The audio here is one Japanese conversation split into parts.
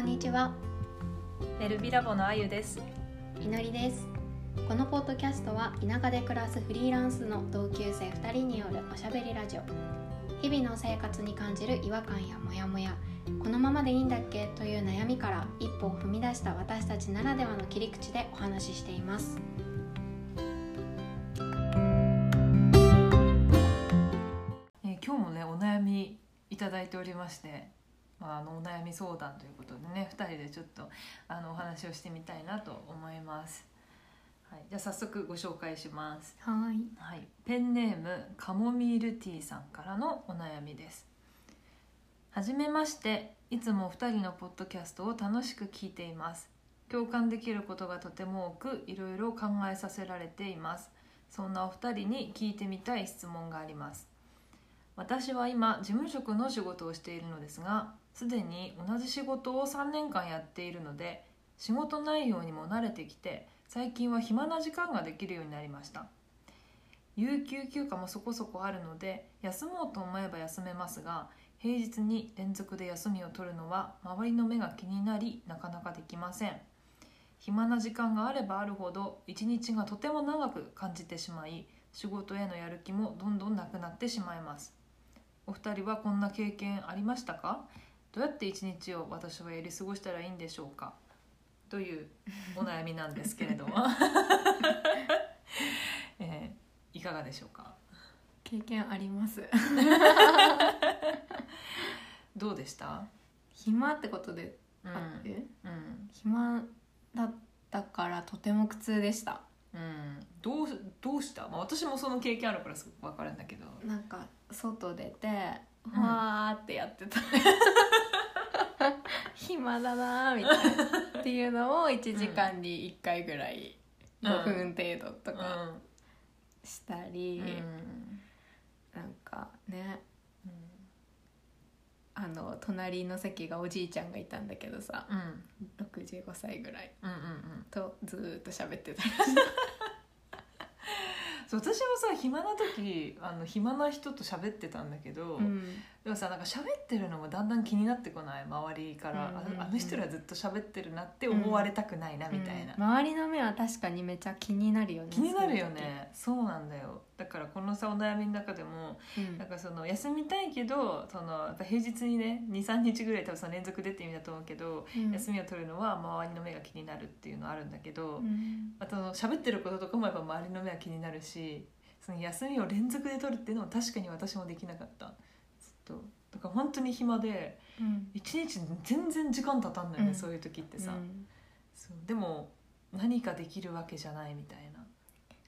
んにちは。エルビラボのあゆです。いのりです。このポッドキャストは田舎で暮らすフリーランスの同級生2人によるおしゃべりラジオ。日々の生活に感じる違和感やモヤモヤ。このままでいいんだっけ？という悩みから一歩を踏み出した私たちならではの切り口でお話ししています。えー今日もねお悩みいただいておりまして、まあ、あのお悩み相談ということでね2人でちょっとあのお話をしてみたいなと思います、はい、じゃあ早速ご紹介します。はい。はい、ペンネームカモミールティーさんからのお悩みです。はじめまして。いつもお二人のポッドキャストを楽しく聞いています。共感できることがとても多くいろいろ考えさせられています。そんなお二人に聞いてみたい質問があります。私は今事務職の仕事をしているのですがすでに同じ仕事を3年間やっているので仕事内容にも慣れてきて最近は暇な時間ができるようになりました。有給休暇もそこそこあるので休もうと思えば休めますが平日に連続で休みを取るのは周りの目が気になりなかなかできません。暇な時間があればあるほど一日がとても長く感じてしまい仕事へのやる気もどんどんなくなってしまいます。お二人はこんな経験ありましたか？どうやって一日を私はやり過ごしたらいいんでしょうか？というお悩みなんですけれども、えーいかがでしょうか？経験あります。どうでした？暇ってことでうん。あって、うん。暇だったからとても苦痛でした。うん、どうどうした、まあ、私もその経験あるからすごく分かるんだけど。なんか外出てわーってやってた、暇だなーみたいな。っていうのを1時間に1回ぐらいうん5分程度とうかしたり、なんかねうんあの隣の席がおじいちゃんがいたんだけどさうん。65歳ぐらいとずーっと喋ってたりそう私もさ暇な時あの暇な人と喋ってたんだけど、うん。でもさなんか喋ってるのもだんだん気になってこない？周りから、うんうんうん。ああの人らずっと喋ってるなって思われたくないなみたいな、うん周りの目は確かにめちゃ気になるよね気になるよね。そうなんだよ。だからこのさお悩みの中でもそういう時なんかその休みたいけどそのやっぱ平日にね23日ぐらい多分その連続でって意味だと思うけど、うん。休みを取るのは周りの目が気になるっていうのはあるんだけど、うん。あとその喋ってることとかもやっぱ周りの目は気になるしその休みを連続で取るっていうのも確かに私もできなかったとだから本当に暇でうん。一日全然時間経たんだよね、うん。そういう時ってさ、うん。そう。でも何かできるわけじゃないみたいな。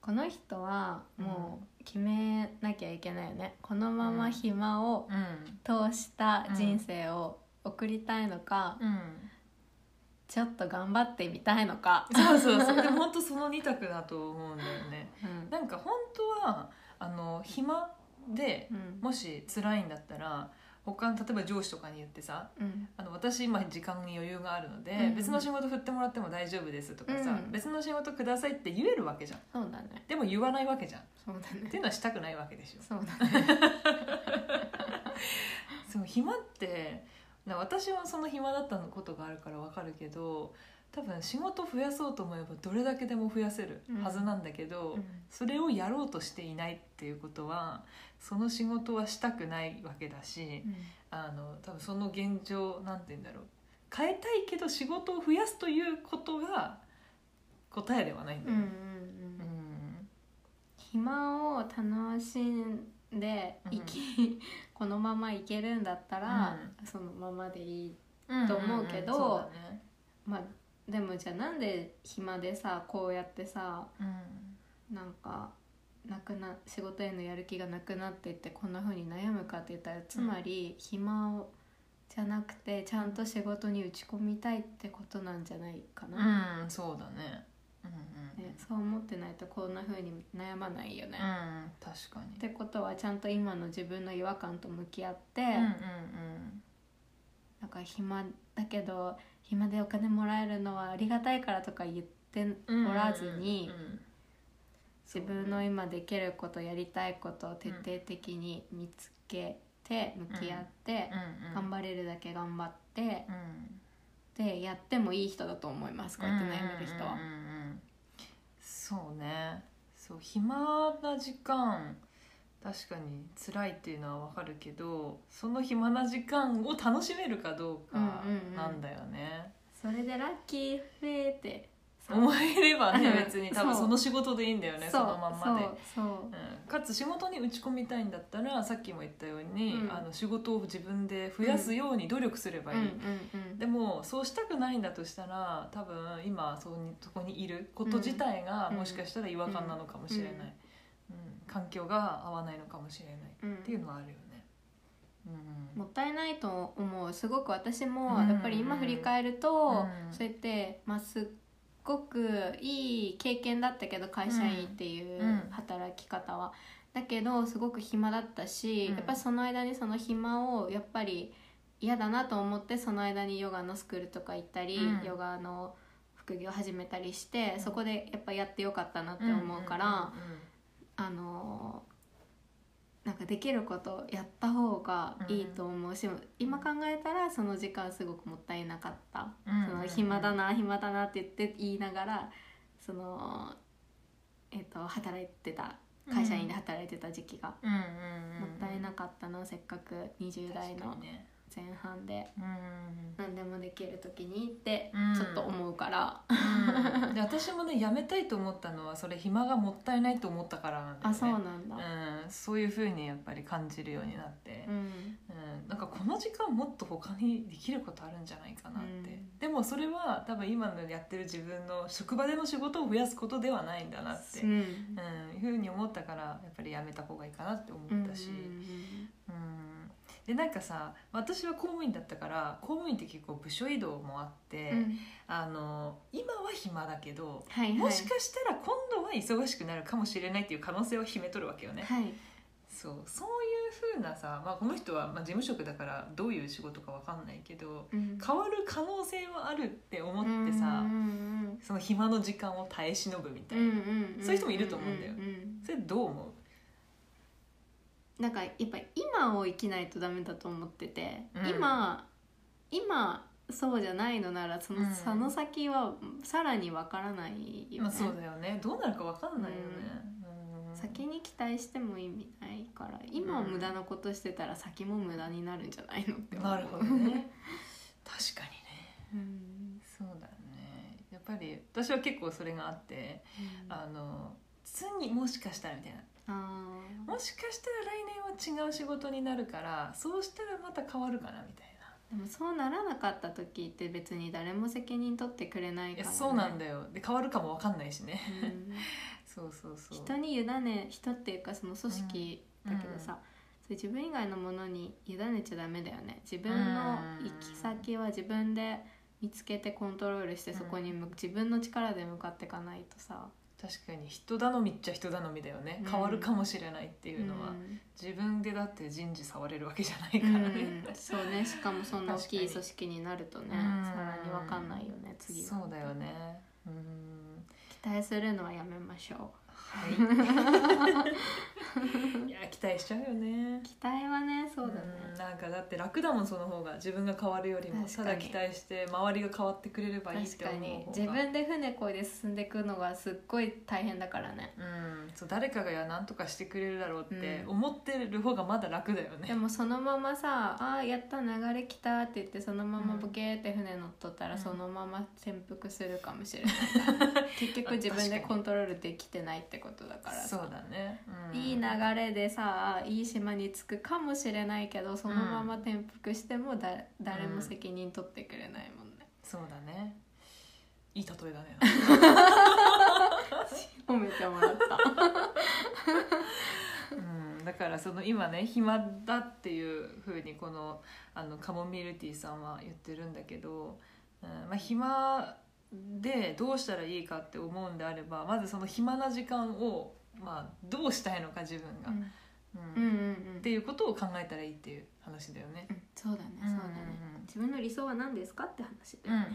この人はもう決めなきゃいけないよね。このまま暇をうん。通した人生を送りたいのか、うん。ちょっと頑張ってみたいのか、そうそうそう。でも本当その2択だと思うんだよね。うん。なんか本当はあの暇でうん。もし辛いんだったら他の例えば上司とかに言ってさうん。あの私今時間に余裕があるので、うん別の仕事振ってもらっても大丈夫ですとかさ、うん。別の仕事くださいって言えるわけじゃん。そうだね。でも言わないわけじゃん。っそうだね。ていうのはしたくないわけでしょ。そうだね。そう暇ってな私はその暇だったことがあるからわかるけど多分仕事増やそうと思えばどれだけでも増やせるはずなんだけど、うん。それをやろうとしていないっていうことはその仕事はしたくないわけだし、あの多分その現状なんて言うんだろう。変えたいけど仕事を増やすということが答えではないんだうんうんよね。うん。暇を楽しんで生き、このままいけるんだったら、そのままでいいうんと思うけどんんそうだね。まあでもじゃあなんで暇でさこうやってさうん。なんかなくな仕事へのやる気がなくなってってこんな風に悩むかって言ったらつまり暇をじゃなくてちゃんと仕事に打ち込みたいってことなんじゃないかな、うん、そうだね。うんうんね、そう思ってないとこんな風に悩まないよね、うん、確かに。ってことはちゃんと今の自分の違和感と向き合って、うんうんなんか暇だけど暇でお金もらえるのはありがたいからとか言ってうん。おらずに、自分の今できることやりたいことを徹底的に見つけて向き合って、頑張れるだけ頑張ってうん。でやってもいい人だと思いますこうやって悩める人は。そうね。そう暇な時間確かに辛いっていうのはわかるけどその暇な時間を楽しめるかどうかうんうんうん。なんだよね、それでラッキーフェーって。思えればねうん。別に。多分その仕事でいいんだよねそのまんまで。そう。そう。うん、かつ仕事に打ち込みたいんだったらさっきも言ったように、うん。あの仕事を自分で増やすように努力すればいい、うん。うん。うん。でもそうしたくないんだとしたら多分今そこにそこにいること自体がうん。もしかしたら違和感なのかもしれない、うん環境が合わないのかもしれないうん。っていうのはあるよね。うん。もったいないと思うすごく私も。うん。やっぱり今振り返ると、うん。そうやって、まあ、すっごくいい経験だったけど会社員っていううん。働き方は。だけどすごく暇だったし、うん。やっぱりその間にその暇をやっぱり嫌だなと思ってその間にヨガのスクールとか行ったり、うん。ヨガの副業始めたりして、うん。そこでやっぱやってよかったなって思うから、あのなんかできることやった方がいいと思うし、今考えたらその時間すごくもったいなかった、うん。うんその暇だな暇だなって言って言いながらその、えっと働いてた会社員で働いてた時期が、うんうんうんもったいなかったなせっかく20代の前半で。うん。何でもできる時にってうん。ちょっと思うから、うん。で私もねやめたいと思ったのはそれ暇がもったいないと思ったからなんね。あそうなんだ、うん、そういうふうにやっぱり感じるようになって。う、ん。うん。なんかこの時間もっと他にできることあるんじゃないかなって、うん。でもそれは多分今のやってる自分の職場での仕事を増やすことではないんだなって、ううん。んいうふうに思ったからやっぱりやめた方がいいかなって思ったし、うん。うんでなんかさ私は公務員だったから公務員って結構部署移動もあって、うん。うんあの今は暇だけどはいはい。もしかしたら今度は忙しくなるかもしれないっていう可能性を秘めとるわけよね。はい。そうそういうふうなさ、まあ、この人はまあ事務職だからどういう仕事かわかんないけどうん。変わる可能性はあるって思ってさ、うんその暇の時間を耐え忍ぶみたいな、うんうんそういう人もいると思うんだよ。んんそれどう思なんかやっぱり今を生きないとダメだと思ってて、うん。今今そうじゃないのならその,、うん。その先はさらにわからないよね、うまあそうだよね。どうなるかわかんないよね、うん。先に期待しても意味ないから今無駄なことしてたら先も無駄になるんじゃないのって思う。なるほどね。確かにね。うん。そうだよね。やっぱり私は結構それがあってあの次もしかしたらみたいな。あーもしかしたら来年は違う仕事になるからそうしたらまた変わるかなみたいでもそうならなかった時って別に誰も責任取ってくれないから、ね、そうなんだよ。で変わるかもわかんないしね。うん。そうそうそう。人に委ね人っていうかその組織だけどさ、それ自分以外のものに委ねちゃダメだよね。自分の行き先は自分で見つけてコントロールしてそこに向自分の力で向かっていかないとさ確かに人頼みっちゃ人頼みだよね。うん。変わるかもしれないっていうのは、ん。自分でだって人事触れるわけじゃないからね、うん。そうね。しかもそんな大きい組織になるとねうん。さらに分かんないよね次は。そうだよね。うん。期待するのはやめましょはい いや期待しちゃうよね。う期待はねそうだね。うんなんかだって楽だもんその方が自分が変わるよりもただ期待して周りが変わってくれればいいって思う確かに。方が自分で船こいで進んでいくのがすっごい大変だからね。うん、そう誰かがや何とかしてくれるだろうってうん。思ってる方がまだ楽だよね、でもそのままさ「あーやった流れ来た」って言ってそのままボケーって船乗っとったらうん。そのまま潜伏するかもしれない。結局自分でコントロールできてないってことだからさ。そうだね、うん、いい流れでさいい島に着くかもしれないけどそのまま転覆してもだ誰も責任取ってくれないもんね、そうだね。いい例えだね。褒めてもらった。うん、だからその今ね暇だっていうふうにこのあのカモミールティーさんは言ってるんだけど、うん。まあ、暇でどうしたらいいかって思うんであればまずその暇な時間を、まあ、どうしたいのか自分が、うん。うん。うんっていうことを考えたらいいっていう話だよね。うん。そうだねそうだね、自分の理想は何ですかって話だうんうんうん、、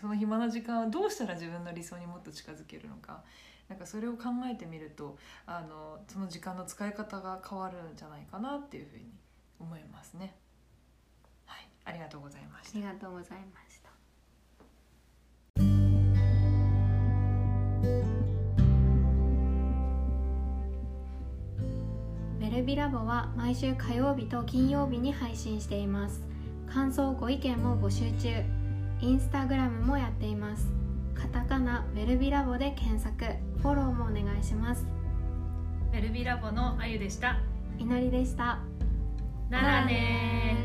その暇な時間はどうしたら自分の理想にもっと近づけるのか。なんかそれを考えてみるとあのその時間の使い方が変わるんじゃないかなっていうふうに思いますね。はい、ありがとうございました。ありがとうございました。ヘビラボは毎週火曜日と金曜日に配信しています。感想ご意見も募集中。インスタグラムもやっています。カタカナウェルビラボで検索。フォローもお願いします。ウェルビラボのあゆでした。いのりでした。ならね